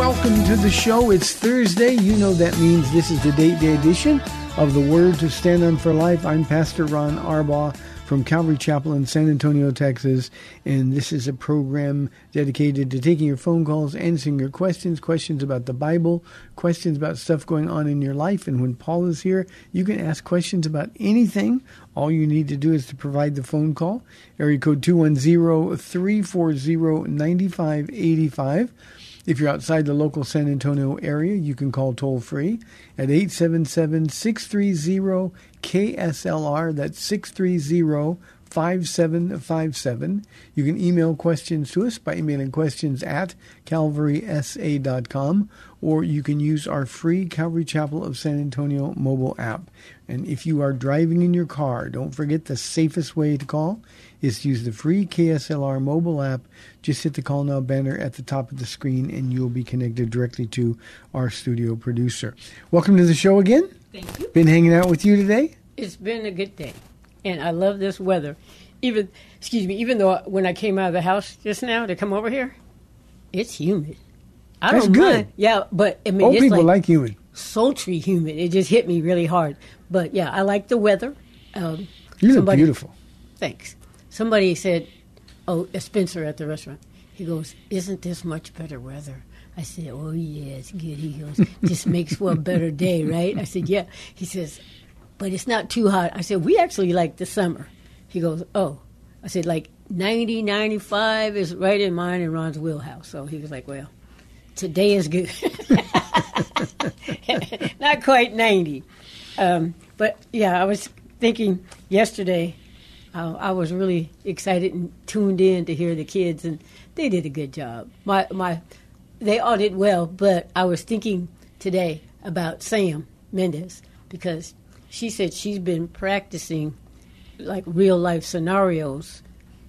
Welcome to the show. It's Thursday. You know that means this is the date day edition of the Word to Stand On for Life. I'm Pastor Ron Arbaugh from Calvary Chapel in San Antonio, Texas, and this is a program dedicated to taking your phone calls, answering your questions, questions about the Bible, questions about stuff going on in your life. And when Paul is here, you can ask questions about anything. All you need to do is to provide the phone call, area code 210-340-9585. If you're outside the local San Antonio area, you can call toll free at 877 630 KSLR. That's 630 5757. You can email questions to us by emailing questions at calvarysa.com or you can use our free Calvary Chapel of San Antonio mobile app. And if you are driving in your car, don't forget the safest way to call is to use the free KSLR mobile app. Just hit the call now banner at the top of the screen and you'll be connected directly to our studio producer. Welcome to the show again. Thank you. Been hanging out with you today. It's been a good day, and I love this weather. Even, excuse me, even though when I came out of the house just now to come over here, it's humid. I That's don't good. mind. Yeah, but I mean, Old it's people like, like humid. sultry humid. It just hit me really hard. But yeah, I like the weather. Um, You look somebody- beautiful. Thanks. Somebody said, "Oh, Spencer at the restaurant." He goes, "Isn't this much better weather?" I said, "Oh yeah, it's good." He goes, "Just makes for a better day, right?" I said, "Yeah." He says, "But it's not too hot." I said, "We actually like the summer." He goes, "Oh." I said, "Like 90, 95 is right in mine and Ron's wheelhouse." So he was like, "Well, today is good." not quite 90. Um, but yeah, I was thinking yesterday, uh, I was really excited and tuned in to hear the kids, and they did a good job. My, my, they all did well, but I was thinking today about Sam Mendez because she said she's been practicing like real life scenarios.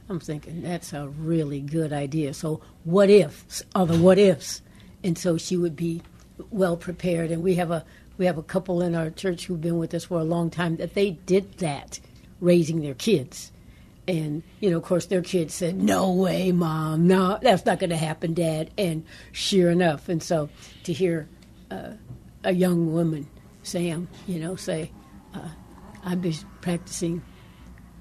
I'm thinking that's a really good idea. So what ifs are the what ifs, and so she would be well prepared. And we have a we have a couple in our church who've been with us for a long time that they did that, raising their kids. And you know, of course, their kids said, "No way, mom! No, that's not going to happen, dad." And sure enough, and so to hear uh, a young woman, Sam, you know, say, uh, "I've been practicing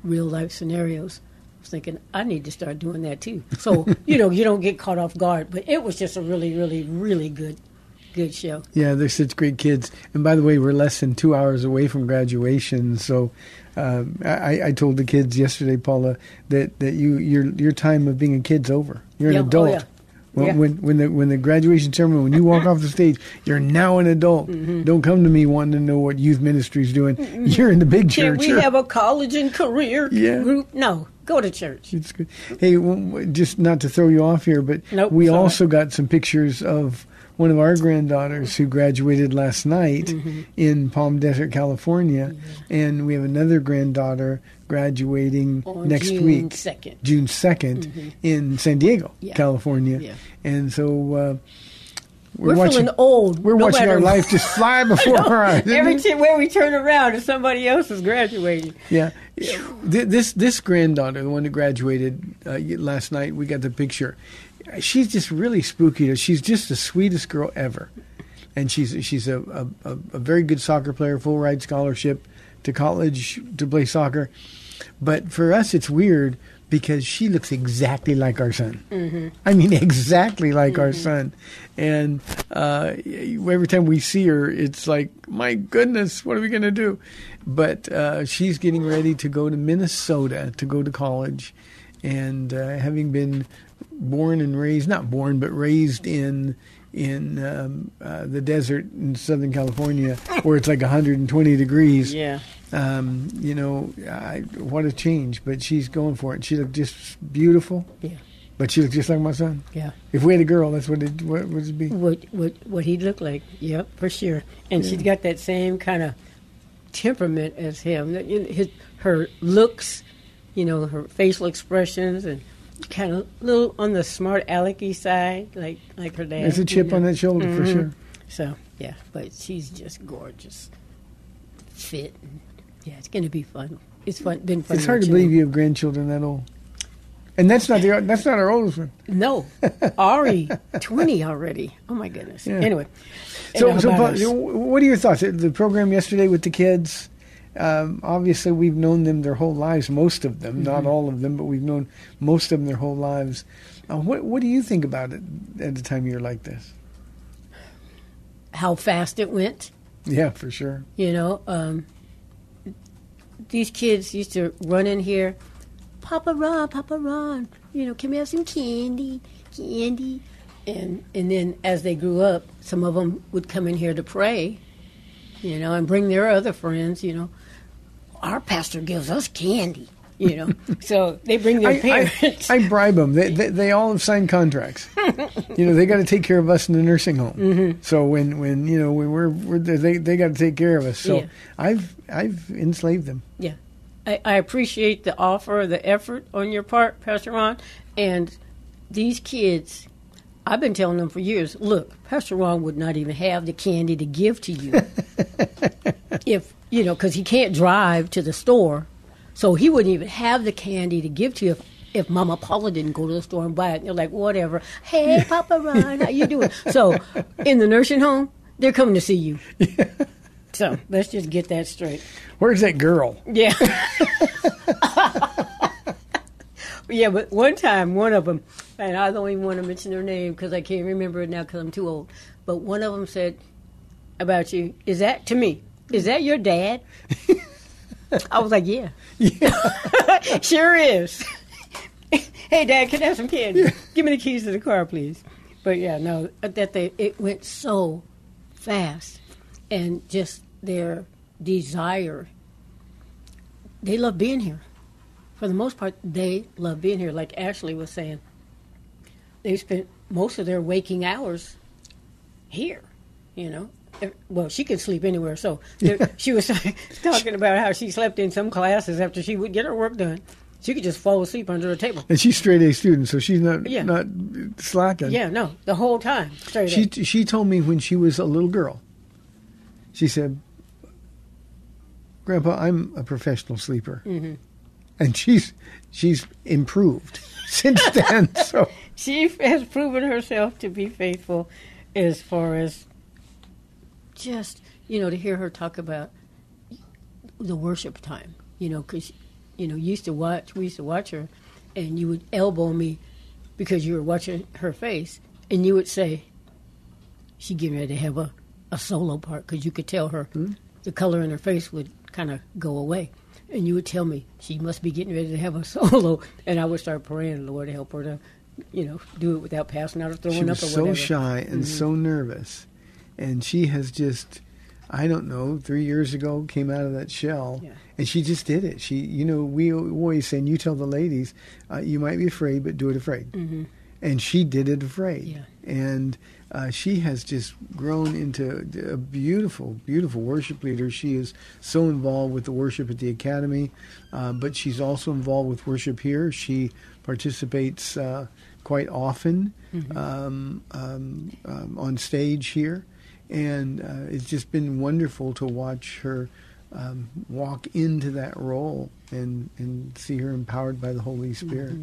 real life scenarios." I was thinking I need to start doing that too. So you know, you don't get caught off guard. But it was just a really, really, really good, good show. Yeah, they're such great kids. And by the way, we're less than two hours away from graduation. So um, I, I told the kids yesterday, Paula, that, that you your your time of being a kid's over. You're Yeah, an oh, adult. yeah. When, Yeah. when when the when the graduation ceremony, when you walk off the stage, you're now an adult. Mm-hmm. Don't come to me wanting to know what youth ministry is doing. You're in the big church Can we You're- have a college and career Yeah. group? No, go to church. It's good. Hey, w- w- just not to throw you off here, but Nope, we all also got some pictures of one of our granddaughters who graduated last night Mm-hmm. in Palm Desert, California, and we have another granddaughter graduating On next June week, 2nd. June 2nd in San Diego, Yeah. California. Yeah. And so uh, we're, watching, feeling old. We're no watching matter our life just fly before our eyes. Every time where we turn around, and somebody else is graduating. Yeah, this this granddaughter, the one that graduated uh, last night, we got the picture. She's just really spooky. She's just the sweetest girl ever, and she's she's a a, a, very good soccer player, full ride scholarship to college to play soccer. But for us, it's weird because she looks exactly like our son. Mm-hmm. I mean, exactly like our son. And uh, every time we see her, it's like, my goodness, what are we going to do? But uh, she's getting ready to go to Minnesota to go to college. And uh, having been born and raised, not born, but raised in in um, uh, the desert in Southern California, where it's like 120 degrees Yeah. um, you know, I, what a change. But she's going for it. She looked just beautiful. Yeah. But she looked just like my son. Yeah. If we had a girl, that's what it what would it be. What what what he looked like? Yep, for sure. And she's got that same kind of temperament as him. That, you know, His her looks, you know, her facial expressions, and kind of little on the smart alecky side, like like her dad. There's a chip you know. on that shoulder for Mhm. sure. So yeah, but she's just gorgeous, fit. And, yeah, it's going to be fun. It's fun. Been fun. It's hard to believe you have grandchildren that old. And that's not the that's not our oldest one. No, Ari, twenty already. Oh my goodness. Yeah. Anyway, So, so Paul, us. you know, what are your thoughts? The program yesterday with the kids. Um, obviously, we've known them their whole lives. Most of them, not all of them, but we've known most of them their whole lives. Uh, what What do you think about it at a time of year like this? how fast it went. Yeah, for sure. You know, um, these kids used to run in here, Papa Ron, Papa Ron. You know, can we have some candy, candy? And and then as they grew up, some of them would come in here to pray. You know, and bring their other friends. You know, our pastor gives us candy. You know, so they bring their I, parents. I, I bribe them. They, they, they all have signed contracts. you know, they got to take care of us in the nursing home. Mm-hmm. So when, when you know when we're, we're there, they they got to take care of us. So Yeah. I've I've enslaved them. Yeah. I, I appreciate the offer, the effort on your part, Pastor Ron. And these kids, I've been telling them for years look, Pastor Ron would not even have the candy to give to you if, you know, because he can't drive to the store. So he wouldn't even have the candy to give to you if, if Mama Paula didn't go to the store and buy it. And they're like, whatever. Hey, Papa Ron, how you doing? So in the nursing home, they're coming to see you. So let's just get that straight. Where's that girl? Yeah. yeah, but one time, one of them, and I don't even want to mention their name because I can't remember it now because I'm too old. But one of them said about you, "Is that to me? Is that your dad?" I was like, "Yeah, sure is." hey, Dad, can I have some candy? Give me the keys to the car, please. But yeah, no, that they it went so fast, and just their desire. They love being here. For the most part, they love being here. Like Ashley was saying, they spent most of their waking hours here. You know, well, she could sleep anywhere. So there, she was talking about how she slept in some classes after she would get her work done. She could just fall asleep under a table. And she's straight A student, so she's not Yeah. not slacking. Yeah, no, the whole time. Straight She up. she told me when she was a little girl. She said, "Grandpa, I'm a professional sleeper," Mm-hmm. And she's she's improved since then. So she has proven herself to be faithful as far as just you know to hear her talk about the worship time you know because you know used to watch we used to watch her and you would elbow me because you were watching her face and you would say she getting ready to have a, a solo part because you could tell her hmm? the color in her face would kind of go away and you would tell me she must be getting ready to have a solo and i would start praying lord to help her to you know do it without passing out or throwing she was up or so whatever shy and so nervous, and she has just. I don't know. Three years ago, came out of that shell, Yeah. and she just did it. She, you know, we always say, and you tell the ladies, uh, you might be afraid, but do it afraid. Mm-hmm. And she did it afraid, Yeah. and uh, she has just grown into a beautiful, beautiful worship leader. She is so involved with the worship at the academy, uh, but she's also involved with worship here. She participates uh, quite often um, um, um, on stage here, and uh, it's just been wonderful to watch her um, walk into that role and and see her empowered by the Holy Spirit.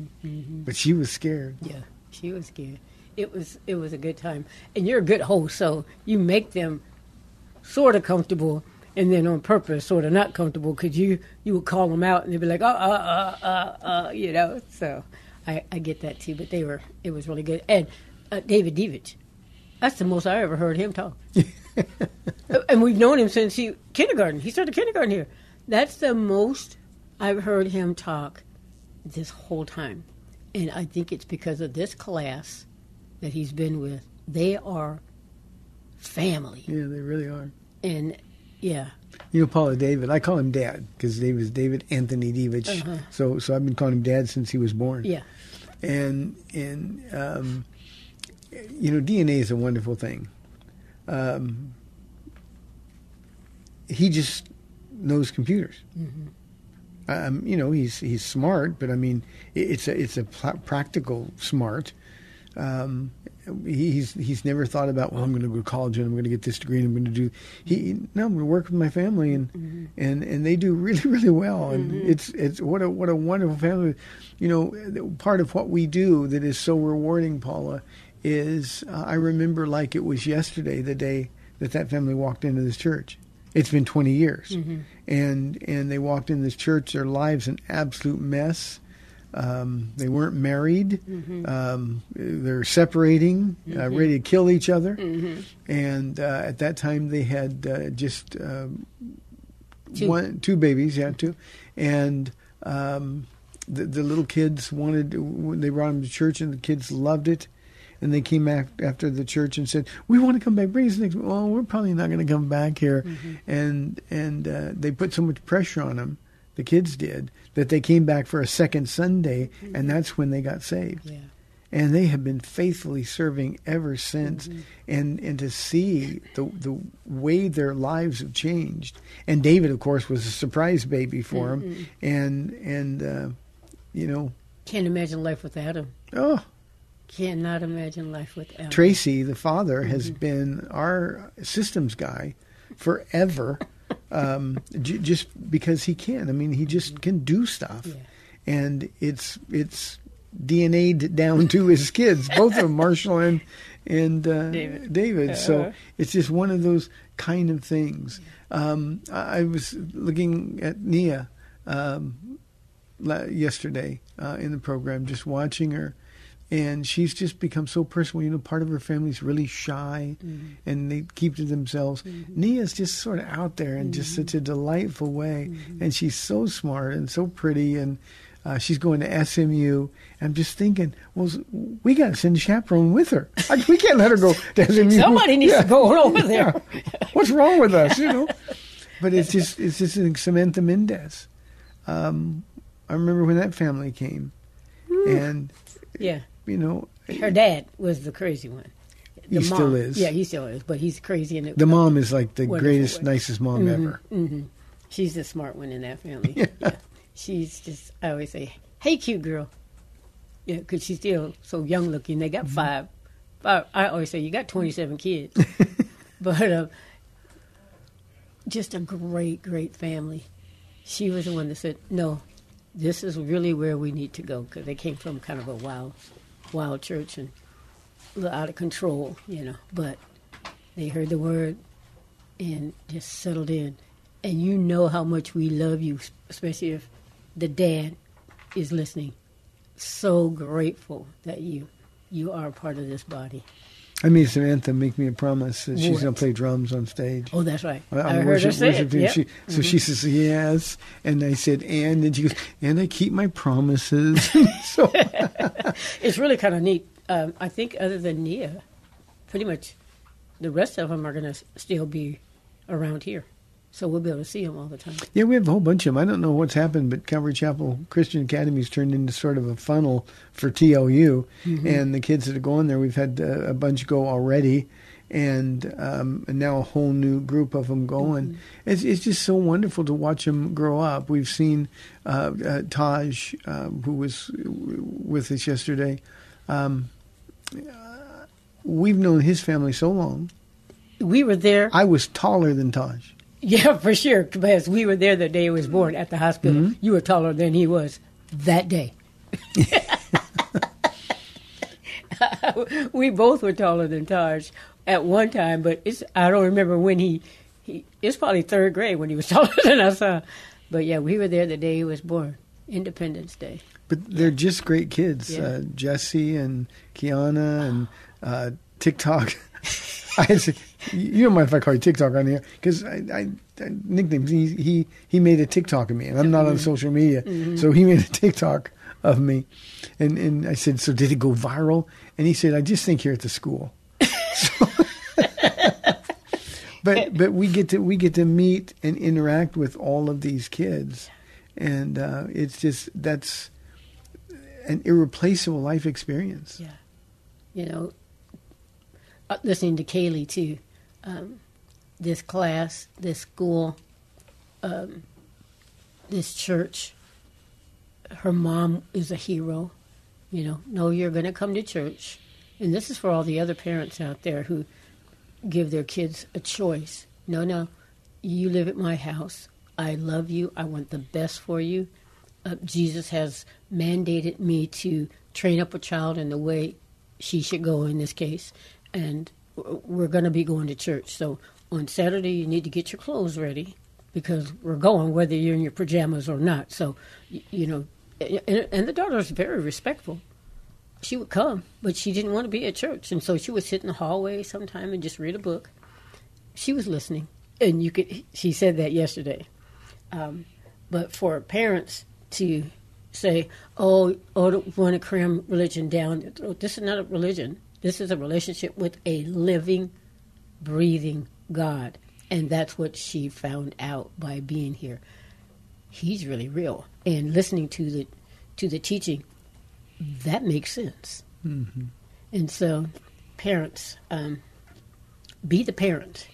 But she was scared. Yeah, she was scared. It was it was a good time, and you're a good host, so you make them sort of comfortable, and then on purpose, sort of not comfortable, because you you would call them out, and they'd be like, uh, uh, uh, uh, uh, you know. So I, I get that too, but they were it was really good. And uh, David Devich, that's the most I ever heard him talk. And we've known him since he kindergarten. He started kindergarten here. That's the most I've heard him talk this whole time, and I think it's because of this class that he's been with. They are family, Yeah, they really are. and yeah, You know, Paula David. I call him Dad because his name is David Anthony Devich. So, so I've been calling him Dad since he was born. yeah, and and um, you know DNA is a wonderful thing. Um, he just knows computers. Um, you know he's he's smart, but I mean it's a it's a pl- practical smart. Um, he's he's never thought about well I'm going to go to college and I'm going to get this degree and I'm going to do he no I'm going to work with my family and and and they do really really well. And it's it's what a what a wonderful family. You know part of what we do that is so rewarding Paula is uh, I remember like it was yesterday the day that that family walked into this church. It's been 20 years. And and they walked in this church. Their lives an absolute mess um, they weren't married. Um, they're separating, uh, ready to kill each other. And uh, at that time, they had uh, just um, Two. one, two babies, yeah, two. And um, the, the little kids wanted. They brought them to church, and the kids loved it. And they came back after the church and said, "We want to come back. Bring us next." Well, we're probably not going to come back here. And and uh, they put so much pressure on them, the kids did, that they came back for a second Sunday, and mm-hmm. that's when they got saved. Yeah. and they have been faithfully serving ever since. Mm-hmm. And and to see the the way their lives have changed. And David of course was a surprise baby for him. Mm-hmm. And and uh, you know. Can't imagine life without him. oh. Cannot imagine life without him. Tracy the father has been our systems guy forever um, j- just because he can I mean he just can do stuff Yeah. and it's it's DNA'd down to his kids, both of them, Marshall and and uh, David. So Uh-huh. it's just one of those kind of things. Um, I I was looking at Nia um, la- yesterday uh, in the program, just watching her. And she's just become so personal. You know, part of her family's really shy, and they keep to themselves. Nia's just sort of out there in just such a delightful way, and she's so smart and so pretty, and uh, she's going to SMU. I'm just thinking, well, we got to send a chaperone with her. Like, we can't let her go to SMU. Somebody needs to go over there. Yeah. What's wrong with us, you know? But it's just it's just like Samantha Mendez. Um, I remember when that family came, and Yeah. You know, Her dad was the crazy one. He still is. Yeah, he still is, but he's crazy. And the mom is like the greatest, way. nicest mom ever. She's the smart one in that family. Yeah. She's just, I always say, hey, cute girl. Yeah, because she's still so young looking. They got Mm-hmm. five. five. I always say, you got 27 kids. but uh, just a great, great family. She was the one that said, no, this is really where we need to go because they came from kind of a wild, wild church and a little out of control, you know. But they heard the word and just settled in. And you know how much we love you, especially if the dad is listening. So grateful that you you are a part of this body. I made Samantha make me a promise that she's going to play drums on stage. Oh, that's right. I the heard worship, her say it. Yep. She, so she mm-hmm. says yes, and I said and, and she goes and I keep my promises. so It's really kind of neat. Um, I think other than Nia, pretty much the rest of them are going to still be around here. So we'll be able to see them all the time. yeah, we have a whole bunch of them. I don't know what's happened, but Calvary Chapel Christian Academy's turned into sort of a funnel for TLU, and the kids that are going there, we've had uh, a bunch go already. And, um, and now a whole new group of them going. It's it's just so wonderful to watch them grow up. We've seen uh, uh, Taj, uh, who was with us yesterday, Um, we've known his family so long. We were there. I was taller than Taj. Yeah, for sure. Because we were there the day he was born at the hospital. Mm-hmm. You were taller than he was that day. we both were taller than Taj at one time, but it's I don't remember when he he it's probably third grade when he was taller than us. Huh? But yeah, we were there the day he was born, Independence Day. But they're just great kids. Yeah. Uh, Jesse and Kiana and uh, TikTok. I you don't mind if I call you TikTok on here because I, I, I nicknamed he he he made a TikTok of me and I'm not on social media, so he made a TikTok of me, and and I said, so did it go viral? And he said, I just think you're at the school. So- but but we get to we get to meet and interact with all of these kids, and uh, it's just that's an irreplaceable life experience. Yeah. You know, uh, listening to Kaylee too, um, this class, this school, um, this church, her mom is a hero. You know, no, you're going to come to church. And this is for all the other parents out there who give their kids a choice. No, no, you live at my house. I love you. I want the best for you. Uh, Jesus has mandated me to train up a child in the way she should go in this case. And we're going to be going to church. So on Saturday, you need to get your clothes ready because we're going whether you're in your pajamas or not. So, you know, and, and the daughter's very respectful she would come, but she didn't want to be at church, and so she would sit in the hallway sometime and just read a book. She was listening, and you could. She said that yesterday. Um, but for parents to say, "Oh, oh, don't want to cram religion down," this is not a religion. This is a relationship with a living, breathing God, and that's what she found out by being here. He's really real, and listening to the to the teaching that makes sense. And so, parents, um, be the parent.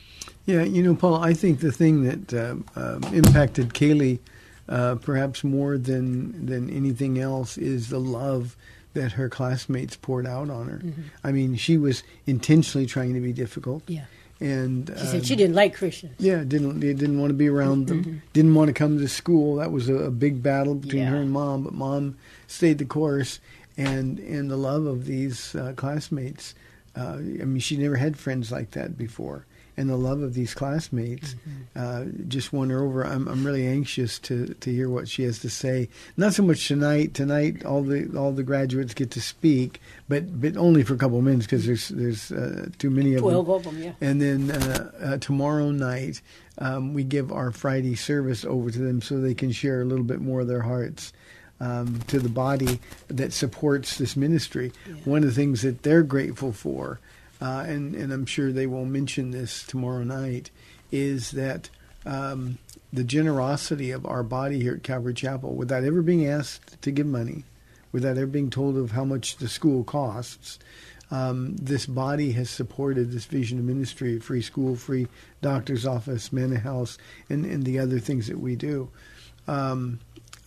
Yeah, you know, Paul, I think the thing that um, um, impacted Kaylee uh, perhaps more than than anything else is the love that her classmates poured out on her. I mean, she was intentionally trying to be difficult. Yeah. And She said um, she didn't like Christians. Yeah, didn't didn't want to be around them. Didn't want to come to school. That was a, a big battle between her and mom. But mom stayed the course, and and the love of these uh, classmates. Uh, I mean, she never had friends like that before, and the love of these classmates uh, just won her over. I'm I'm really anxious to to hear what she has to say. Not so much tonight. Tonight, all the all the graduates get to speak, but but only for a couple of minutes because there's there's uh, too many of Twelve them. of them, yeah. And then uh, uh, tomorrow night, um, we give our Friday service over to them so they can share a little bit more of their hearts um, to the body that supports this ministry. One of the things that they're grateful for, uh, and, and I'm sure they will mention this tomorrow night, is that um, the generosity of our body here at Calvary Chapel, without ever being asked to give money, without ever being told of how much the school costs, um, this body has supported this vision of ministry, free school, free doctor's office, mental house, and, and the other things that we do. Um,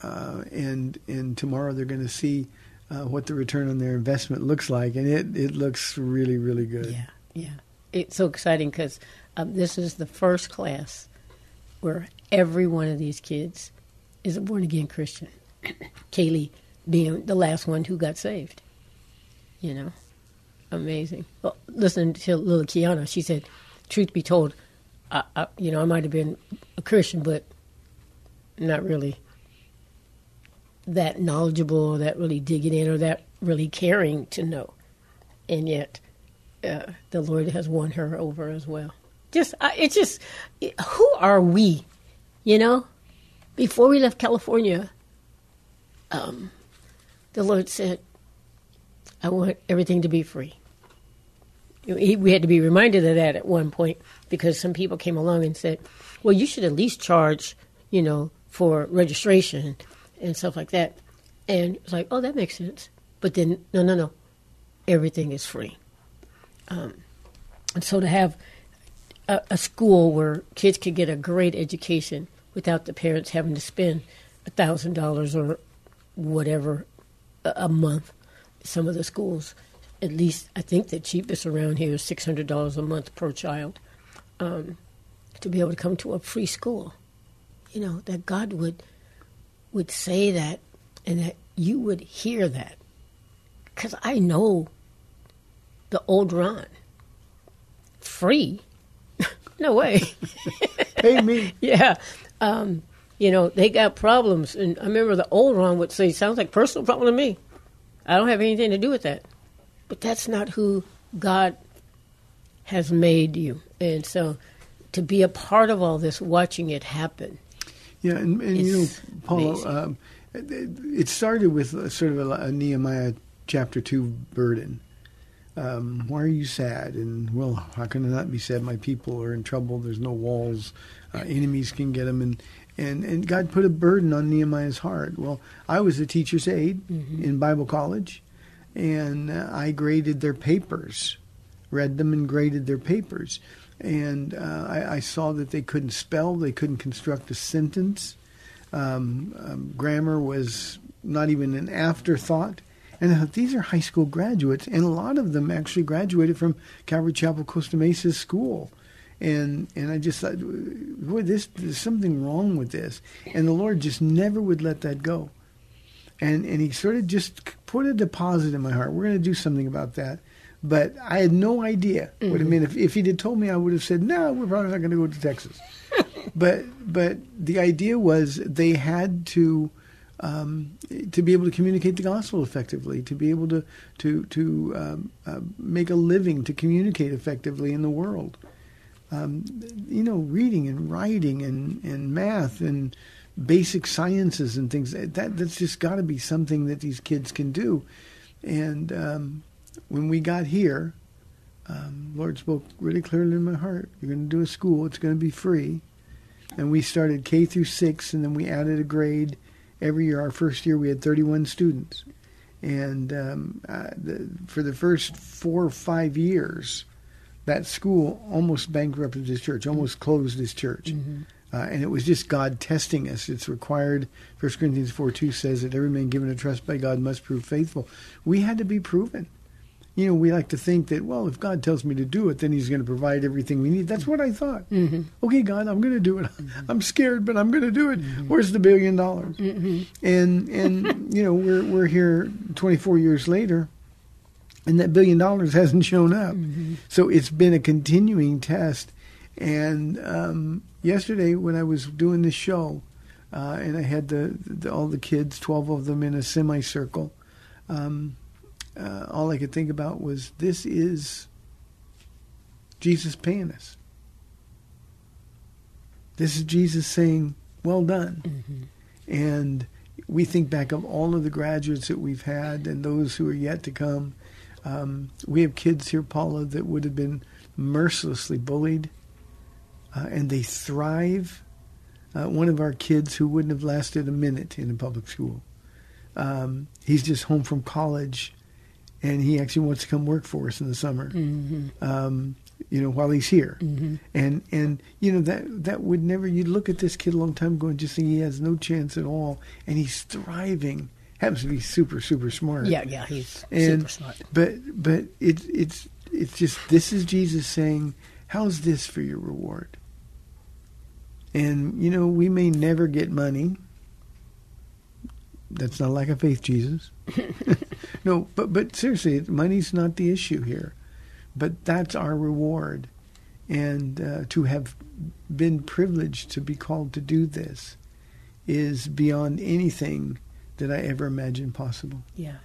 uh, and and tomorrow they're going to see uh, what the return on their investment looks like, and it, it looks really really good. Yeah, yeah. It's so exciting because um, this is the first class where every one of these kids is a born again Christian. Kaylee being the last one who got saved. You know, amazing. Well, listening to little Kiana, she said, "Truth be told, I, I, you know, I might have been a Christian, but not really that knowledgeable, or that really digging in, or that really caring to know." And yet, uh, the Lord has won her over as well. Just, uh, it's just, who are we? You know, before we left California, um, the Lord said, "I want everything to be free." We had to be reminded of that at one point because some people came along and said, "Well, you should at least charge, you know, for registration and stuff like that." And it's like, "Oh, that makes sense." But then, no, no, no, everything is free. Um, and so to have a, a school where kids could get a great education without the parents having to spend thousand dollars or whatever a, a month some of the schools, at least I think the cheapest around here is six hundred dollars a month per child, um, to be able to come to a free school. You know that God would would say that, and that you would hear that, because I know the old Ron free. no way. Pay me. yeah. Um, you know, they got problems. And I remember the old Ron would say, sounds like personal problem to me. I don't have anything to do with that. But that's not who God has made you. And so to be a part of all this, watching it happen. Yeah, and, and you know, It's Paula, um, it started with a sort of a, a Nehemiah chapter 2 burden. Um, why are you sad? And, well, how can I not be sad? My people are in trouble. There's no walls. Uh, enemies can get them. And, and, and God put a burden on Nehemiah's heart. Well, I was a teacher's aide in Bible college, and uh, I graded their papers, read them and graded their papers. And uh, I, I saw that they couldn't spell, they couldn't construct a sentence. Um, um, grammar was not even an afterthought. And I thought, these are high school graduates, and a lot of them actually graduated from Calvary Chapel Costa Mesa School. And and I just thought, boy, this there's something wrong with this. And the Lord just never would let that go. And and He sort of just put a deposit in my heart. We're going to do something about that. But I had no idea what it meant. If, if he'd have told me, I would have said, no, we're probably not going to go to Texas. but but the idea was they had to um, to be able to communicate the gospel effectively, to be able to to to um, uh, make a living, to communicate effectively in the world. Um, you know, reading and writing and, and math and basic sciences and things that that's just got to be something that these kids can do. And um, when we got here, um, Lord spoke really clearly in my heart. You're going to do a school. It's going to be free. And we started K through six, and then we added a grade every year. Our first year, we had 31 students, and um, uh, the, for the first four or five years, that school almost bankrupted his church, almost closed his church. Uh, and it was just God testing us. It's required. First Corinthians 4 2 says that every man given a trust by God must prove faithful. We had to be proven. You know, we like to think that, well, if God tells me to do it, then He's going to provide everything we need. That's what I thought. Mm-hmm. Okay, God, I'm going to do it. I'm scared, but I'm going to do it. Where's the billion dollars? And and you know, we're we're here 24 years later, and that billion dollars hasn't shown up. So it's been a continuing test. And um, yesterday, when I was doing this show, uh, and I had the, the all the kids, 12 of them in a semicircle, um, uh, all I could think about was this is Jesus paying us. This is Jesus saying, "Well done." And we think back of all of the graduates that we've had and those who are yet to come. Um, we have kids here, Paula, that would have been mercilessly bullied, uh, and they thrive. Uh, one of our kids who wouldn't have lasted a minute in a public school. Um, he's just home from college, and he actually wants to come work for us in the summer. Um, you know, while he's here, and and you know that that would never. You'd look at this kid a long time ago and just think he has no chance at all, and he's thriving. Happens to be super super smart. Yeah, yeah, he's And- super smart. But but it's it's it's just this is Jesus saying, "How's this for your reward?" And you know we may never get money. That's not like a faith, Jesus. no, but but seriously, money's not the issue here. But that's our reward, and uh, to have been privileged to be called to do this is beyond anything that I ever imagined possible. Yeah,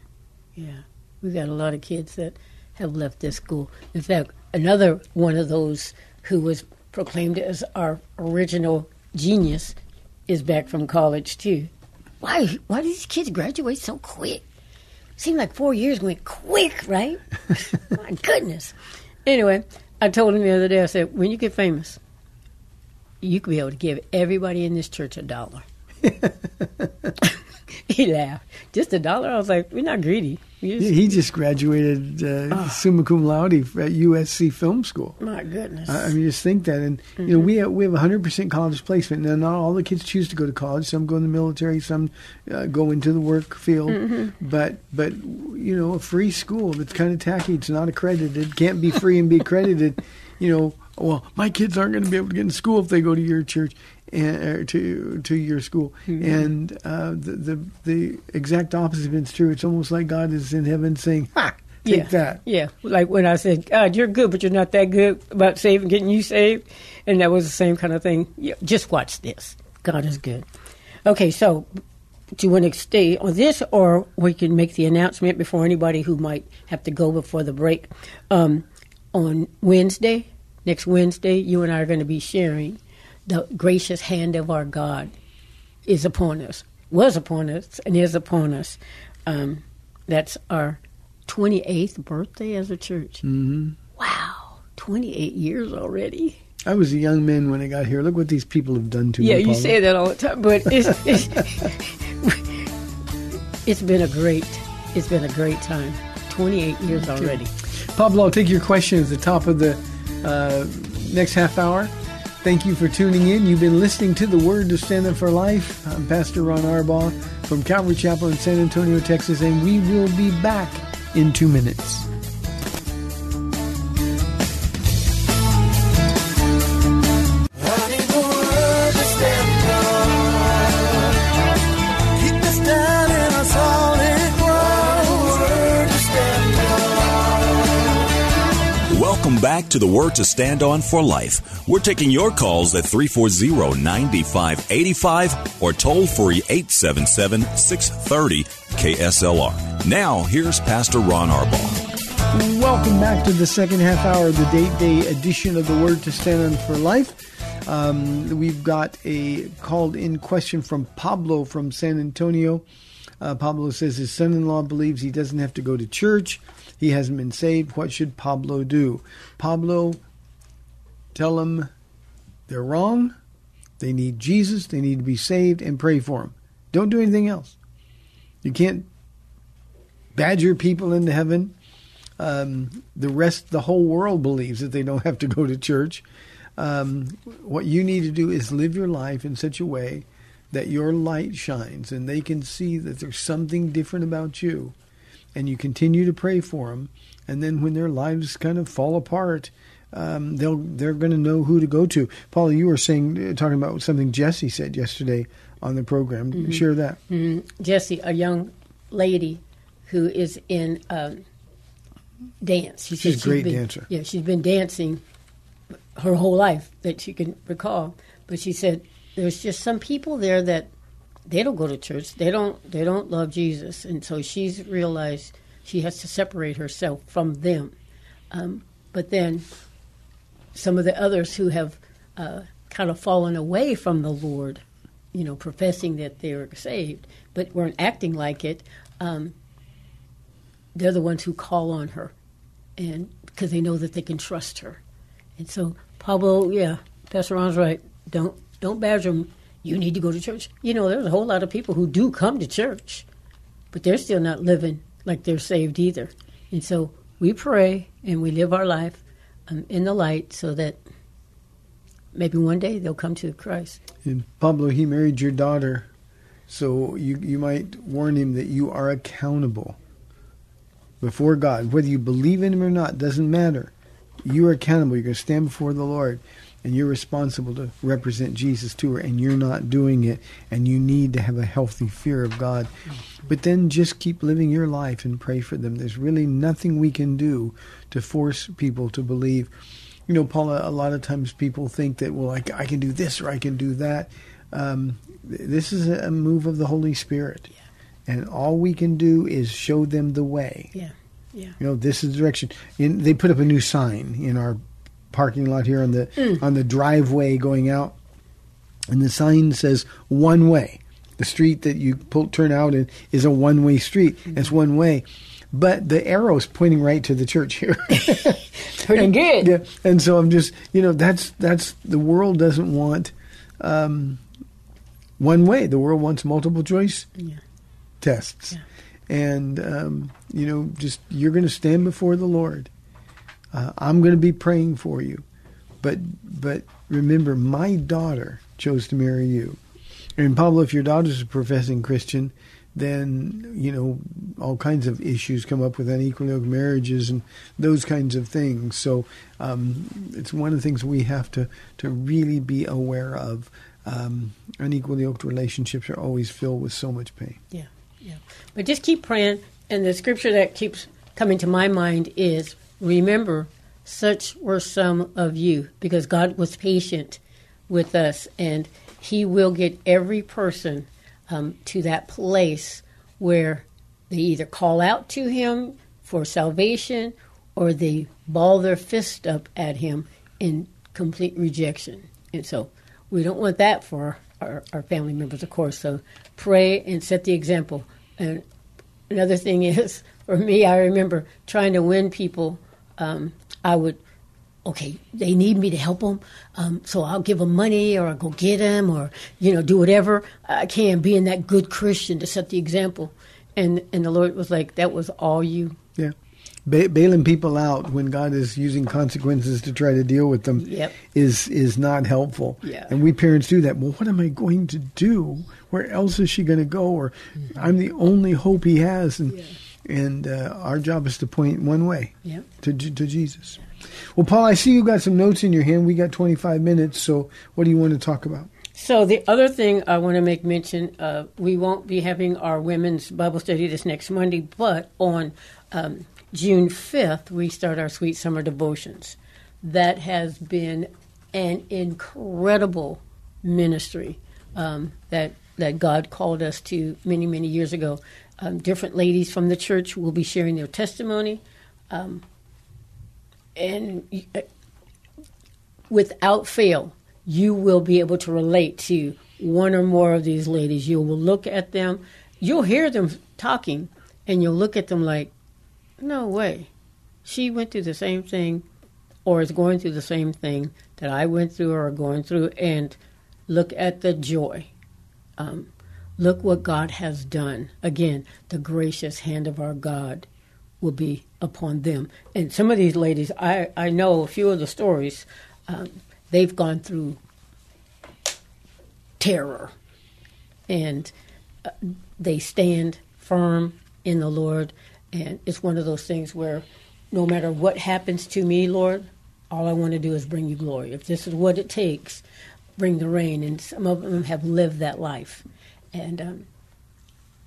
yeah. We've got a lot of kids that have left this school. In fact, another one of those who was proclaimed as our original genius is back from college too. Why? Why do these kids graduate so quick? Seemed like four years went quick, right? My goodness. Anyway, I told him the other day. I said, when you get famous, you could be able to give everybody in this church a dollar. he laughed. Just a dollar? I was like, we're not greedy. We just- He just graduated uh, Ah. summa cum laude at USC Film School. my goodness. I I mean, just think that, and you know, we have, we have 100 percent college placement. Now, not all the kids choose to go to college. Some go in the military, some uh, go into the work field. But but you know, a free school that's kind of tacky. It's not accredited. Can't be free and be accredited. You know, well, my kids aren't going to be able to get in school if they go to your church and to to your school. And uh, the, the the exact opposite has been true. It's almost like God is in heaven saying, "Ha, take yeah. that." Yeah, like when I said, God, you're good, but you're not that good about saving, getting you saved. And that was the same kind of thing. Yeah, just watch this. God is good. Okay, so do you want to stay on this, or we can make the announcement before anybody who might have to go before the break? Um, on Wednesday, next Wednesday, you and I are going to be sharing the gracious hand of our God is upon us, was upon us, and is upon us. Um, that's our 28th birthday as a church. Mm-hmm. Wow, 28 years already. I was a young man when I got here. Look what these people have done to Yeah, me. Yeah, you say that all the time, but it's, it's it's been a great it's been a great time. 28 years already. Pablo, I'll take your question at the top of the uh, next half hour. Thank you for tuning in. You've been listening to the Word to Stand Up for Life. I'm Pastor Ron Arbaugh from Calvary Chapel in San Antonio, Texas, and we will be back in two minutes. Back to the Word to Stand On for Life. We're taking your calls at 340 9585 or toll free 877 630 KSLR. Now, here's Pastor Ron Arbaugh. Welcome back to the second half hour of the Date Day edition of the Word to Stand On for Life. Um, we've got a called in question from Pablo from San Antonio. Uh, Pablo says his son in law believes he doesn't have to go to church. He hasn't been saved. What should Pablo do? Pablo, tell him they're wrong. They need Jesus. They need to be saved and pray for them. Don't do anything else. You can't badger people into heaven um, the rest, the whole world believes that they don't have to go to church. Um, what you need to do is live your life in such a way that your light shines and they can see that there's something different about you. And you continue to pray for them. And then when their lives kind of fall apart, um, they'll they're going to know who to go to. Paula, you were saying uh, talking about something Jesse said yesterday on the program. Share that. Jesse, a young lady who is in um, dance. She She's a great been, dancer. Yeah, she's been dancing her whole life that she can recall. But she said there's just some people there that they don't go to church. They don't. They don't love Jesus, and so she's realized she has to separate herself from them. Um, but then some of the others who have uh, kind of fallen away from the Lord, you know, professing that they're saved, but weren't acting like it, um, they're the ones who call on her, and because they know that they can trust her. And so Pablo, yeah, Pastor Ron's right. Don't don't badger them. You need to go to church. You know, there's a whole lot of people who do come to church, but they're still not living like they're saved either. And so we pray and we live our life um, in the light so that maybe one day they'll come to Christ. And Pablo, he married your daughter, so you you might warn him that you are accountable before God, whether you believe in Him or not. Doesn't matter. You are accountable. You're going to stand before the Lord, and you're responsible to represent Jesus to her, and you're not doing it. And you need to have a healthy fear of God. But then just keep living your life and pray for them. There's really nothing we can do to force people to believe. You know, Paula, a lot of times people think that, well, I, I can do this or I can do that. Um, this is a move of the Holy Spirit. And all we can do is show them the way. Yeah, yeah. You know, this is the direction. In, they put up a new sign in our parking lot here on the Mm. on the driveway going out, and the sign says one way. The street that you pull, turn out in is a one way street. Mm-hmm. It's one way, but the arrow's pointing right to the church here. Pretty and, good. Yeah, and so I'm just you know that's that's the world doesn't want um, one way. The world wants multiple choice. Yeah. tests, and um, you know, just you're going to stand before the Lord. Uh, I'm going to be praying for you, but but remember, my daughter chose to marry you, and Pablo, if your daughter's a professing Christian, then you know all kinds of issues come up with unequal marriages and those kinds of things. So um, it's one of the things we have to to really be aware of. Um, yoked relationships are always filled with so much pain. Yeah, yeah. But just keep praying. And the scripture that keeps coming to my mind is remember, such were some of you, because God was patient with us, and He will get every person um, to that place where they either call out to Him for salvation or they ball their fist up at Him in complete rejection. And so we don't want that for our, our family members, of course. So pray and set the example. And another thing is, for me, I remember trying to win people. Um, I would, okay, they need me to help them, um, so I'll give them money or I'll go get them or you know do whatever I can, being that good Christian to set the example. And and the Lord was like, that was all you. Yeah. Ba- bailing people out when God is using consequences to try to deal with them Yep. is is not helpful. Yeah. And we parents do that. Well, what am I going to do? Where else is she going to go? Or I'm the only hope he has, and and uh, our job is to point one way Yep. to to Jesus. Well, Paula, I see you got some notes in your hand. We got 25 minutes, so what do you want to talk about? So the other thing I want to make mention, uh, we won't be having our women's Bible study this next Monday, but on um, June 5th, we start our Sweet Summer Devotions. That has been an incredible ministry um, that that God called us to many, many years ago. Um, different ladies from the church will be sharing their testimony. Um, and uh, without fail, you will be able to relate to one or more of these ladies. You will look at them, you'll hear them talking, and you'll look at them like, no way. She went through the same thing or is going through the same thing that I went through or are going through, and look at the joy. Um, look what God has done. Again, the gracious hand of our God will be upon them. And some of these ladies, I, I know a few of the stories, um, they've gone through terror. And uh, they stand firm in the Lord. And it's one of those things where no matter what happens to me, Lord, all I want to do is bring you glory. If this is what it takes, bring the rain. And some of them have lived that life. And um,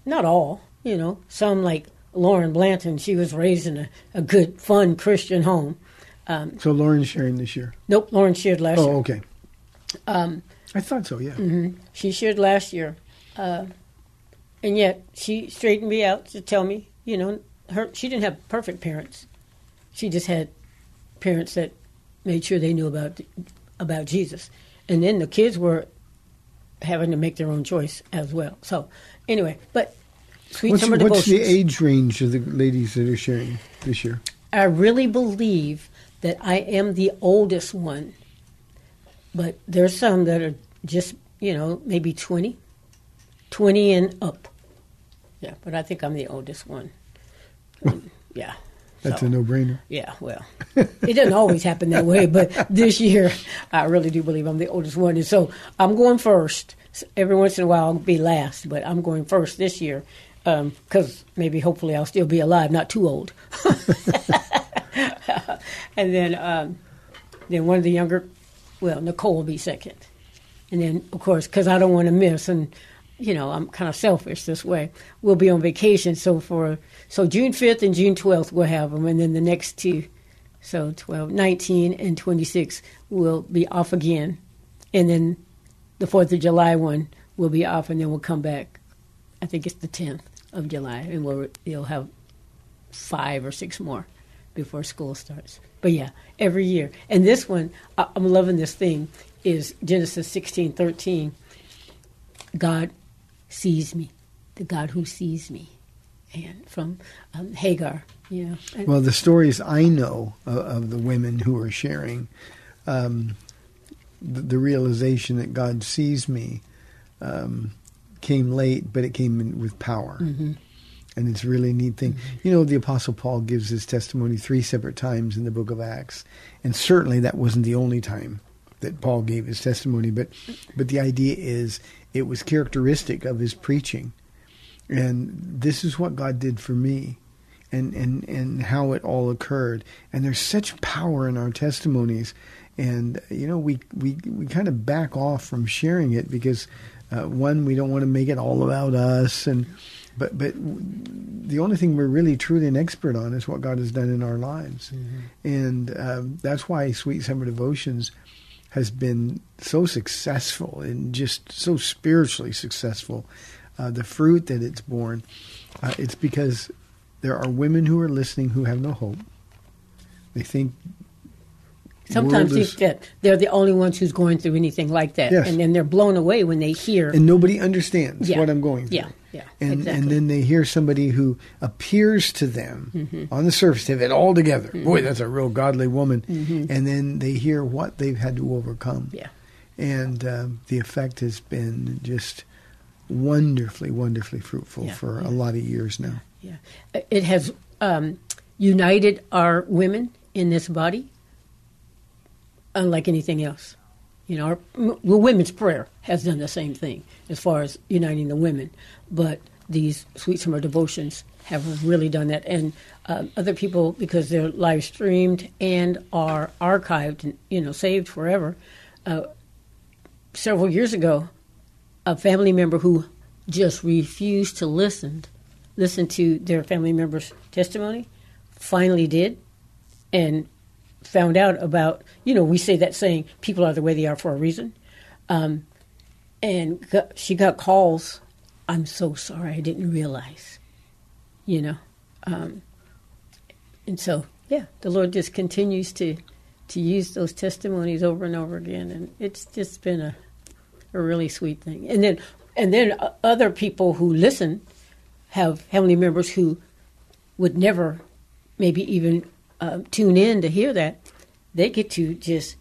not all, you know, some like Lauren Blanton, she was raised in a, a good, fun Christian home. So Lauren's sharing this year. Nope, Lauren shared last Oh, year. okay. Um, I thought so. Yeah. Mm-hmm. She shared last year. Uh, and yet she straightened me out to tell me, you know, her she didn't have perfect parents. She just had parents that made sure they knew about about Jesus. And then the kids were having to make their own choice as well. So anyway, but Sweet What's, Summer what's the age range of the ladies that are sharing this year? I really believe that I am the oldest one, but there's some that are just, you know, maybe 20, 20 and up. Yeah, but I think I'm the oldest one. Um, yeah. That's so, a no-brainer. Yeah, well, it doesn't always happen that way, but this year I really do believe I'm the oldest one. And so I'm going first. Every once in a while I'll be last, but I'm going first this year because maybe hopefully I'll still be alive, not too old. and then, um, then one of the younger, well, Nicole will be second. And then, of course, because I don't want to miss, and you know, I'm kind of selfish this way. We'll be on vacation, so for so June 5th and June 12th we'll have them, and then the next two, so 12, 19 and 26 will be off again, and then the Fourth of July one will be off, and then we'll come back. I think it's the 10th of July, and we'll you'll have five or six more before school starts. But yeah, every year. And this one, I- I'm loving this thing, is Genesis 16, 13. God sees me, the God who sees me. And from um, Hagar, you know. And- Well, the stories I know of, of the women who are sharing, um, the, the realization that God sees me um, came late, but it came in with power. Mm-hmm. And it's a really neat thing. You know, the Apostle Paul gives his testimony three separate times in the book of Acts. And certainly that wasn't the only time that Paul gave his testimony, but but the idea is it was characteristic of his preaching. And this is what God did for me and, and, and how it all occurred. And there's such power in our testimonies. And, you know, we, we, we kind of back off from sharing it because, uh, one, we don't want to make it all about us. And, but, but the only thing we're really truly an expert on is what God has done in our lives. And um, that's why Sweet Summer Devotions has been so successful and just so spiritually successful. Uh, the fruit that it's borne, uh, it's because there are women who are listening who have no hope. They think Sometimes is- that they're the only ones who's going through anything like that, Yes. and then they're blown away when they hear. and nobody understands Yeah. what I'm going through. Yeah, yeah, and exactly. and then they hear somebody who appears to them Mm-hmm. on the surface of it all together. Boy, that's a real godly woman. And then they hear what they've had to overcome. Mm-hmm. yeah, And um, the effect has been just wonderfully, wonderfully fruitful Yeah, for yeah. a lot of years now. yeah. It has um, united our women in this body, unlike anything else. You know, our, the women's prayer has done the same thing as far as uniting the women, but these sweet summer devotions have really done that. And uh, other people, because they're live streamed and are archived and you know saved forever. Uh, several years ago, a family member who just refused to listen, listen to their family member's testimony, finally did, and found out about. You know, we say that saying, "People are the way they are for a reason," um, and got, she got calls. I'm so sorry, I didn't realize. You know, um, and so yeah, the Lord just continues to to use those testimonies over and over again, and it's just been a a really sweet thing. And then and then other people who listen have family members who would never maybe even uh, tune in to hear that. They get to just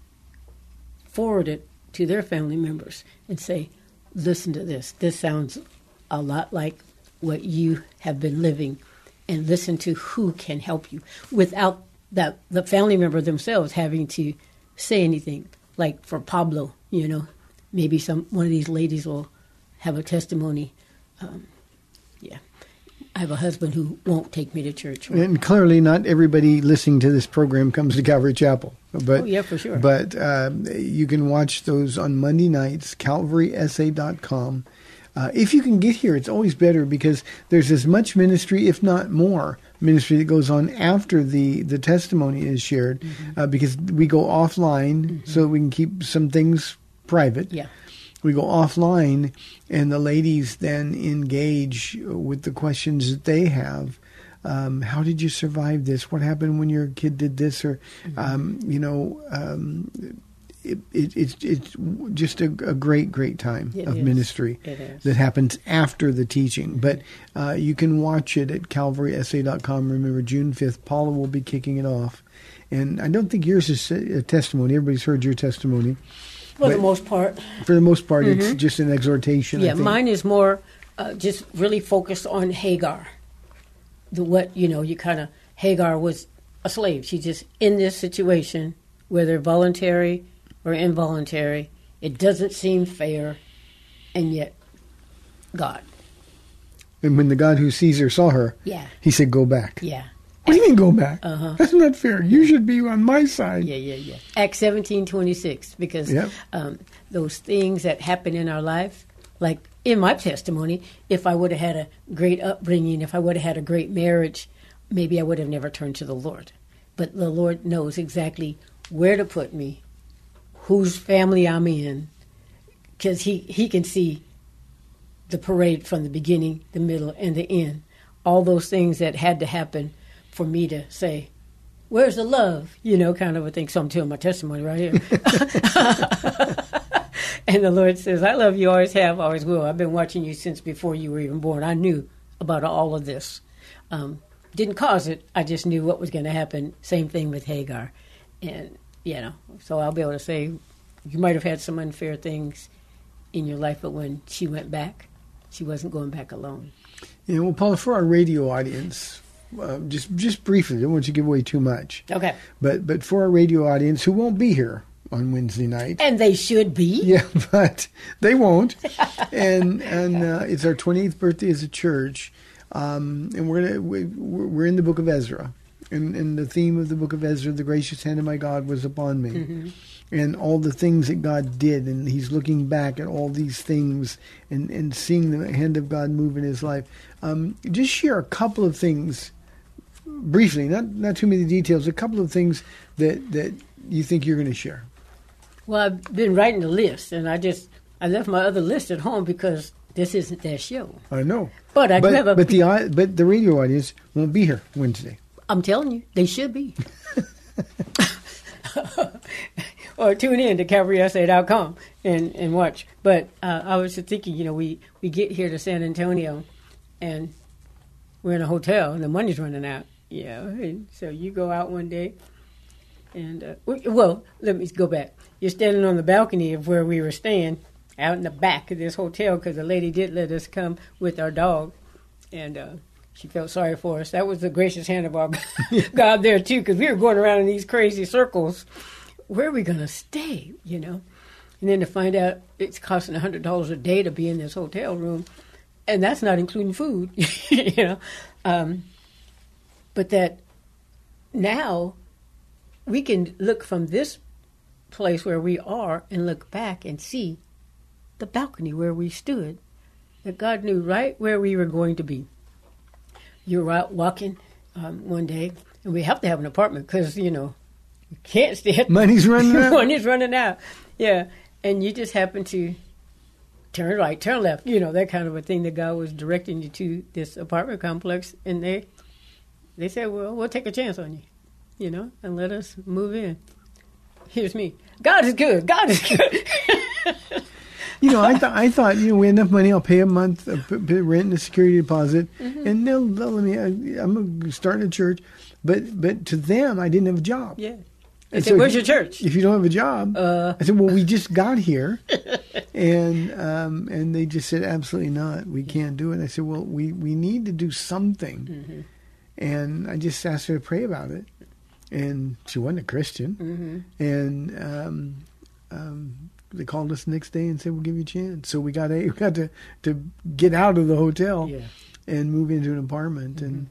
forward it to their family members and say, "Listen to this. This sounds a lot like what you have been living." And listen to who can help you without that the family member themselves having to say anything. Like for Pablo, you know, maybe some one of these ladies will have a testimony. Um, yeah, I have a husband who won't take me to church. or- And clearly, not everybody listening to this program comes to Calvary Chapel. But, Oh, yeah, for sure. But um, you can watch those on Monday nights, calvarysa.com. Uh, if you can get here, it's always better because there's as much ministry, if not more, ministry that goes on after the, the testimony is shared Mm-hmm. uh, because we go offline so we can keep some things private Yeah. We go offline and the ladies then engage with the questions that they have. Um, how did you survive this? What happened when your kid did this? Or um, you know um, it, it, it's it's just a, a great great time It of is. ministry that happens after the teaching. But uh, you can watch it at calvarysa.com remember june 5th paula will be kicking it off. And i don't think yours is a testimony. Everybody's heard your testimony For the most part, for the most part, it's just an exhortation. I Mm-hmm. yeah. Mine is more uh, just really focused on Hagar. The what you know, you kind of Hagar was a slave. She's just in this situation, whether voluntary or involuntary. It doesn't seem fair, and yet God, And when the God who sees her saw her, yeah, he said, "Go back." yeah. What do you mean, go back? Uh-huh. That's not fair. You should be on my side. Yeah, yeah, yeah. Twenty six, because Yep. um, those things that happen in our life, like in my testimony, if I would have had a great upbringing, if I would have had a great marriage, maybe I would have never turned to the Lord. But the Lord knows exactly where to put me, whose family I'm in, because he, he can see the parade from the beginning, the middle, and the end. All those things that had to happen for me to say, where's the love? You know, kind of a thing. So I'm telling my testimony right here. and the Lord says, I love you, always have, always will. I've been watching you since before you were even born. I knew about all of this. Um, didn't cause it, I just knew what was going to happen. Same thing with Hagar. And, you know, so I'll be able to say, you might have had some unfair things in your life, but when she went back, she wasn't going back alone. Yeah, well, Paula, for our radio audience, uh, just just briefly, I don't want you to give away too much. Okay. But but for our radio audience who won't be here on Wednesday night, And they should be. yeah, but they won't, and and uh, it's our 28th birthday as a church, um, and we're gonna, we, we're in the book of Ezra, and and the theme of the book of Ezra, the gracious hand of my God was upon me. And all the things that God did, and he's looking back at all these things and, and seeing the hand of God move in his life. Um, just share a couple of things briefly, not not too many details. A couple of things that that you think you're going to share. Well, I've been writing a list, and I just I left my other list at home because this isn't that show. I know, But I do but, have a- but the but the radio audience won't be here Wednesday. I'm telling you, they should be. or tune in to CalvarySA.com and, and watch. But uh, I was just thinking, you know, we, we get here to San Antonio and we're in a hotel and the money's running out. Yeah. And so you go out one day and, uh, well, let me go back. You're standing on the balcony of where we were staying out in the back of this hotel because the lady did let us come with our dog. And, uh, she felt sorry for us. That was the gracious hand of our God there too, because we were going around in these crazy circles. Where are we going to stay? You know, and then to find out it's costing hundred dollars a day to be in this hotel room, and that's not including food. you know, um, but that now we can look from this place where we are and look back and see the balcony where we stood. That God knew right where we were going to be you were out walking um, one day, and we have to have an apartment because you know you can't stay. At Money's running out. Money's running out. Yeah, and you just happen to turn right, turn left. You know that kind of a thing. That God was directing you to this apartment complex, and they they said, "Well, we'll take a chance on you, you know, and let us move in." Here's me. God is good. God is good. You know, I thought I thought you know we had enough money. I'll pay a month of p- p- rent and a security deposit, Mm-hmm. and they'll, they'll let me. I, I'm starting a church, but but to them, I didn't have a job. yeah. They And said, so "Where's your church?" If you don't have a job, Uh. I said, well, we just got here, and um, and they just said, absolutely not, we can't do it. I said, well, we we need to do something, Mm-hmm. And I just asked her to pray about it, and she wasn't a Christian, Mm-hmm. and um, um, they called us the next day and said, we'll give you a chance. So we got a we got to to get out of the hotel Yeah. and move into an apartment, and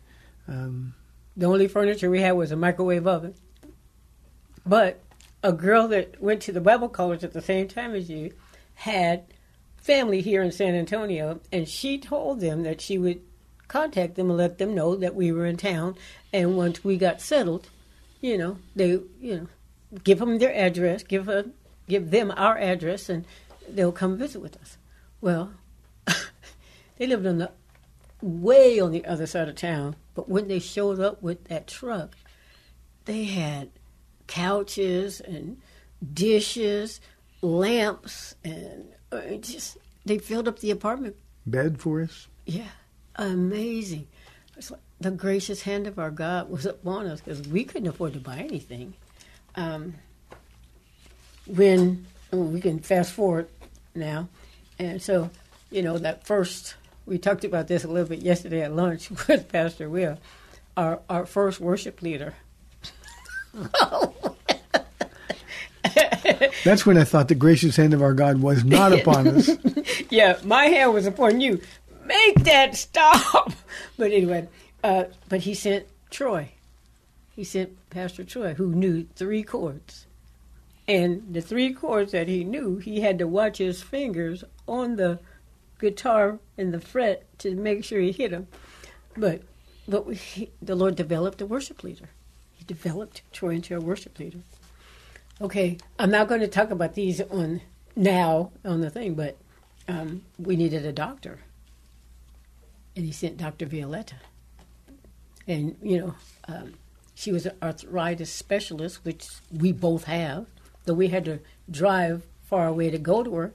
um, The only furniture we had was a microwave oven. But a girl that went to the Bible college at the same time as you had family here in San Antonio, and she told them that she would contact them and let them know that we were in town. And once we got settled, you know, they, you know, give them their address, give her, give them our address, and they'll come visit with us. Well, they lived on the way on the other side of town. But when they showed up with that truck, they had couches and dishes, lamps, and uh, just they filled up the apartment. bed for us. Yeah, amazing. It's like the gracious hand of our God was upon us because we couldn't afford to buy anything. Um, when well, we can fast forward now, and so you know that first we talked about this a little bit yesterday at lunch with Pastor Will, our our first worship leader. That's when I thought the gracious hand of our God was not upon us. yeah, my hand was upon you. Make that stop. But anyway, uh, but he sent Troy. He sent Pastor Troy, who knew three chords. And the three chords that he knew, he had to watch his fingers on the guitar and the fret to make sure he hit them. But, but we, he, the Lord developed a worship leader. He developed Troy into a worship leader. Okay, I'm not going to talk about these on now on the thing, but um, we needed a doctor, and he sent Dr. Violetta. And you know, um, she was an arthritis specialist, which we both have, though we had to drive far away to go to her.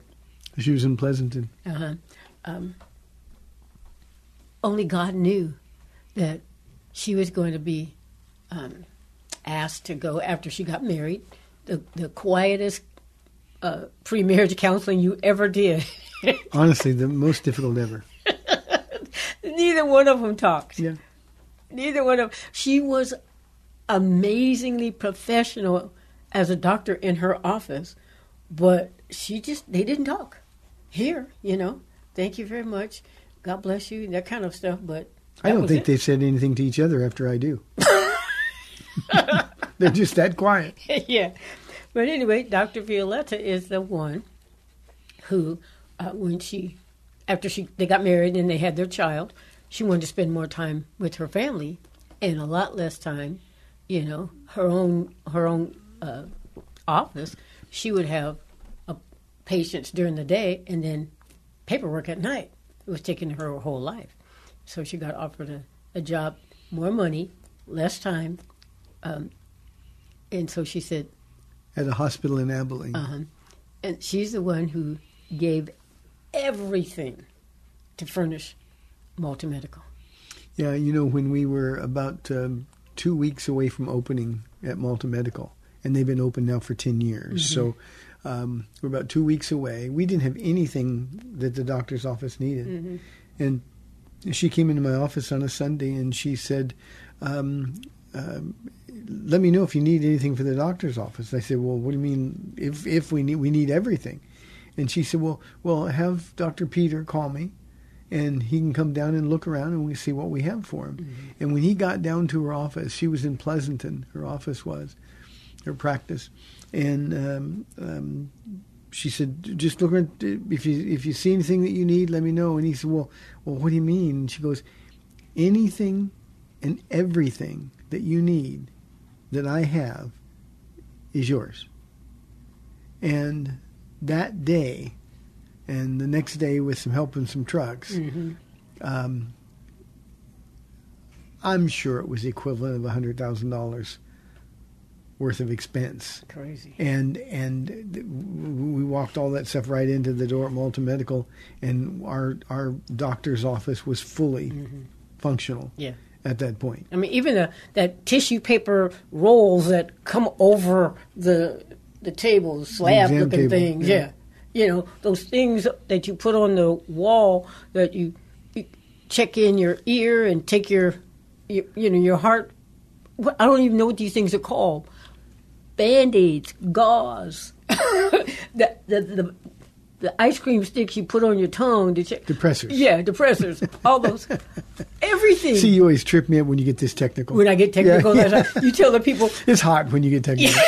She was in Pleasanton. Uh-huh. Um, only God knew that she was going to be um, asked to go after she got married. The the quietest uh, pre-marriage counseling you ever did. Honestly, the most difficult ever. Neither one of them talked. Yeah. Neither one of she was amazingly professional as a doctor in her office, but she just they didn't talk. Here, you know, thank you very much. God bless you, that kind of stuff. But I don't think it. they've said anything to each other after I do. They're just that quiet. yeah. But anyway, Dr. Violetta is the one who, uh, when she, after she they got married and they had their child, she wanted to spend more time with her family and a lot less time, you know, her own her own uh, office. She would have uh, patients during the day and then paperwork at night. It was taking her whole life. So she got offered a, a job, more money, less time. Um, and so she said, At a hospital in Abilene. uh-huh. and she's the one who gave everything to furnish Malta Medical. Yeah, you know, when we were about um, two weeks away from opening at Malta Medical, and they've been open now for 10 years. So um, we're about two weeks away. We didn't have anything that the doctor's office needed. And she came into my office on a Sunday and she said, um, um, let me know if you need anything for the doctor's office. I said, well, what do you mean if, if we need, we need everything? And she said, well, well, have Dr. Peter call me and he can come down and look around and we see what we have for him. And when he got down to her office, she was in Pleasanton, her office was, her practice. And um, um, she said, just look around. If you, if you see anything that you need, let me know. And he said, well, well, what do you mean? And she goes, anything and everything that you need that I have is yours. And that day, and the next day with some help and some trucks, mm-hmm. um, I'm sure it was the equivalent of hundred thousand dollars worth of expense. Crazy. And and we walked all that stuff right into the door at Malta Medical, and our our doctor's office was fully mm-hmm. functional Yeah. at that point. I mean, even the, that tissue paper rolls that come over the the tables, slab exam looking table, things. yeah. Yeah. You know, those things that you put on the wall that you, you check in your ear and take your, your you know, your heart. I don't even know what these things are called. Band aids, gauze, the, the, the, the ice cream sticks you put on your tongue to check. Depressors. Yeah, depressors. All those. Everything. See, you always trip me up when you get this technical. when I get technical, Yeah, you tell the people, It's hot when you get technical.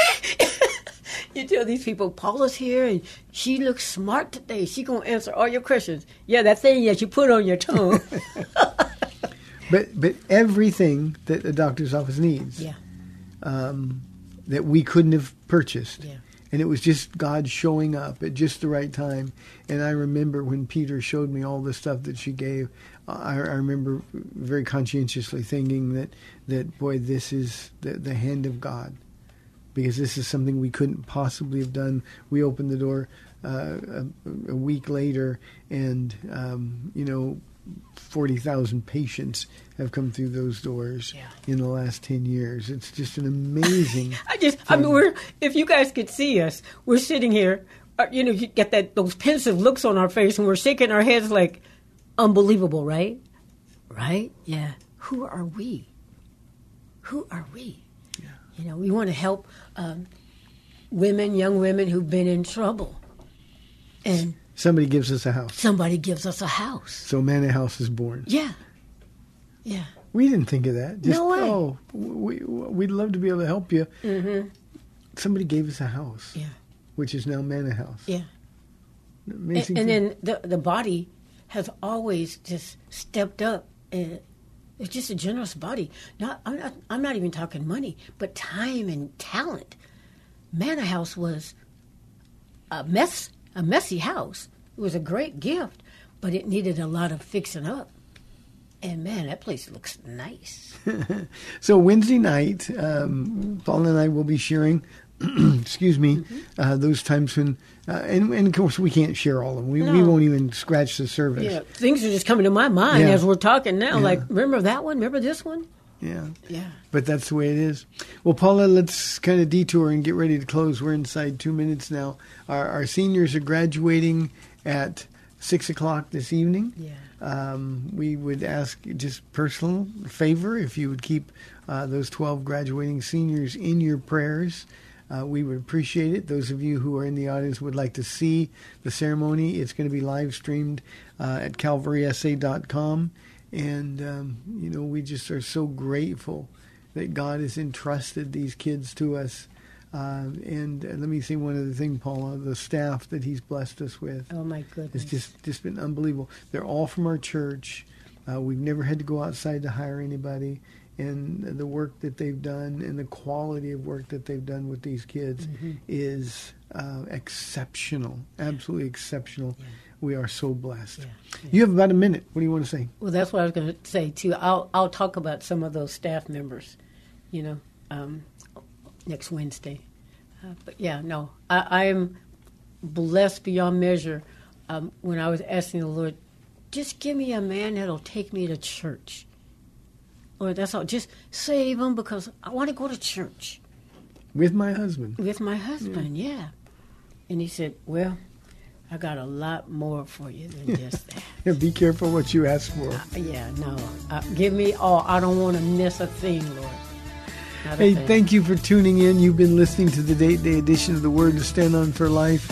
You tell these people, Paula's here and she looks smart today. She gonna answer all your questions. Yeah, that thing that you put on your tongue. But but everything that the doctor's office needs yeah, um, that we couldn't have purchased. Yeah. And it was just God showing up at just the right time. And I remember when Peter showed me all the stuff that she gave, I, I remember very conscientiously thinking that, that boy, this is the, the hand of God. Because this is something we couldn't possibly have done. We opened the door uh, a, a week later, and, um, you know, 40,000 patients have come through those doors Yeah. in the last 10 years. It's just an amazing. I just, I mean, we're if you guys could see us, we're sitting here. Uh, you know, you get that those pensive looks on our face, and we're shaking our heads like, unbelievable, right? Right? Yeah. Who are we? Who are we? You know, we want to help um, women, young women who've been in trouble, and Somebody gives us a house. somebody gives us a house. So Manor House is born. Yeah. Yeah. We didn't think of that. Just, No way. Oh, we, we'd love to be able to help you. Mm-hmm. Somebody gave us a house, Yeah. which is now Manor House. Yeah. And, Amazing. and thing. then the the body has always just stepped up. And it's just a generous body. Not I'm not I'm not even talking money, but time and talent. Manor House was a mess, a messy house. It was a great gift, but it needed a lot of fixing up. And man, that place looks nice. So Wednesday night, um, Paul and I will be sharing. excuse me, Mm-hmm. uh, those times when, uh, and, and of course we can't share all of them. We, we won't even scratch the surface. Yeah, things are just coming to my mind Yeah. as we're talking now. Yeah. Like, remember that one? Remember this one? Yeah. Yeah. But that's the way it is. Well, Paula, let's kind of detour and get ready to close. We're inside two minutes now. Our, our seniors are graduating at six o'clock this evening. Yeah. Um, we would ask just personal favor if you would keep uh, those 12 graduating seniors in your prayers. Uh, we would appreciate it. Those of you who are in the audience would like to see the ceremony. It's going to be live streamed uh, at calvarysa.com. And, um, you know, we just are so grateful that God has entrusted these kids to us. Uh, and uh, let me say one other thing, Paula. The staff that He's blessed us with. Oh my goodness. It's just just been unbelievable. They're all from our church. Uh, we've never had to go outside to hire anybody, and the work that they've done and the quality of work that they've done with these kids Mm-hmm. is uh, exceptional. Absolutely exceptional. We are so blessed. Yeah. You have about a minute. What do you want to say? Well, that's what I was going to say too. I'll I'll talk about some of those staff members, you know, um, next Wednesday. Uh, but yeah, no, I, I am blessed beyond measure. Um, when I was asking the Lord, just give me a man that'll take me to church. Lord, that's all. Just save them because I want to go to church With my husband. with my husband. Yeah, and he said, "Well, I got a lot more for you than just that." Yeah, be careful what you ask for. Yeah, no. Uh, give me all. I don't want to miss a thing, Lord. A Hey, thing. thank you for tuning in. You've been listening to the Date Day edition of the Word to Stand On for Life.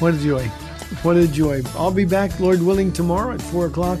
What a joy. What a joy. I'll be back, Lord willing, tomorrow at 4 o'clock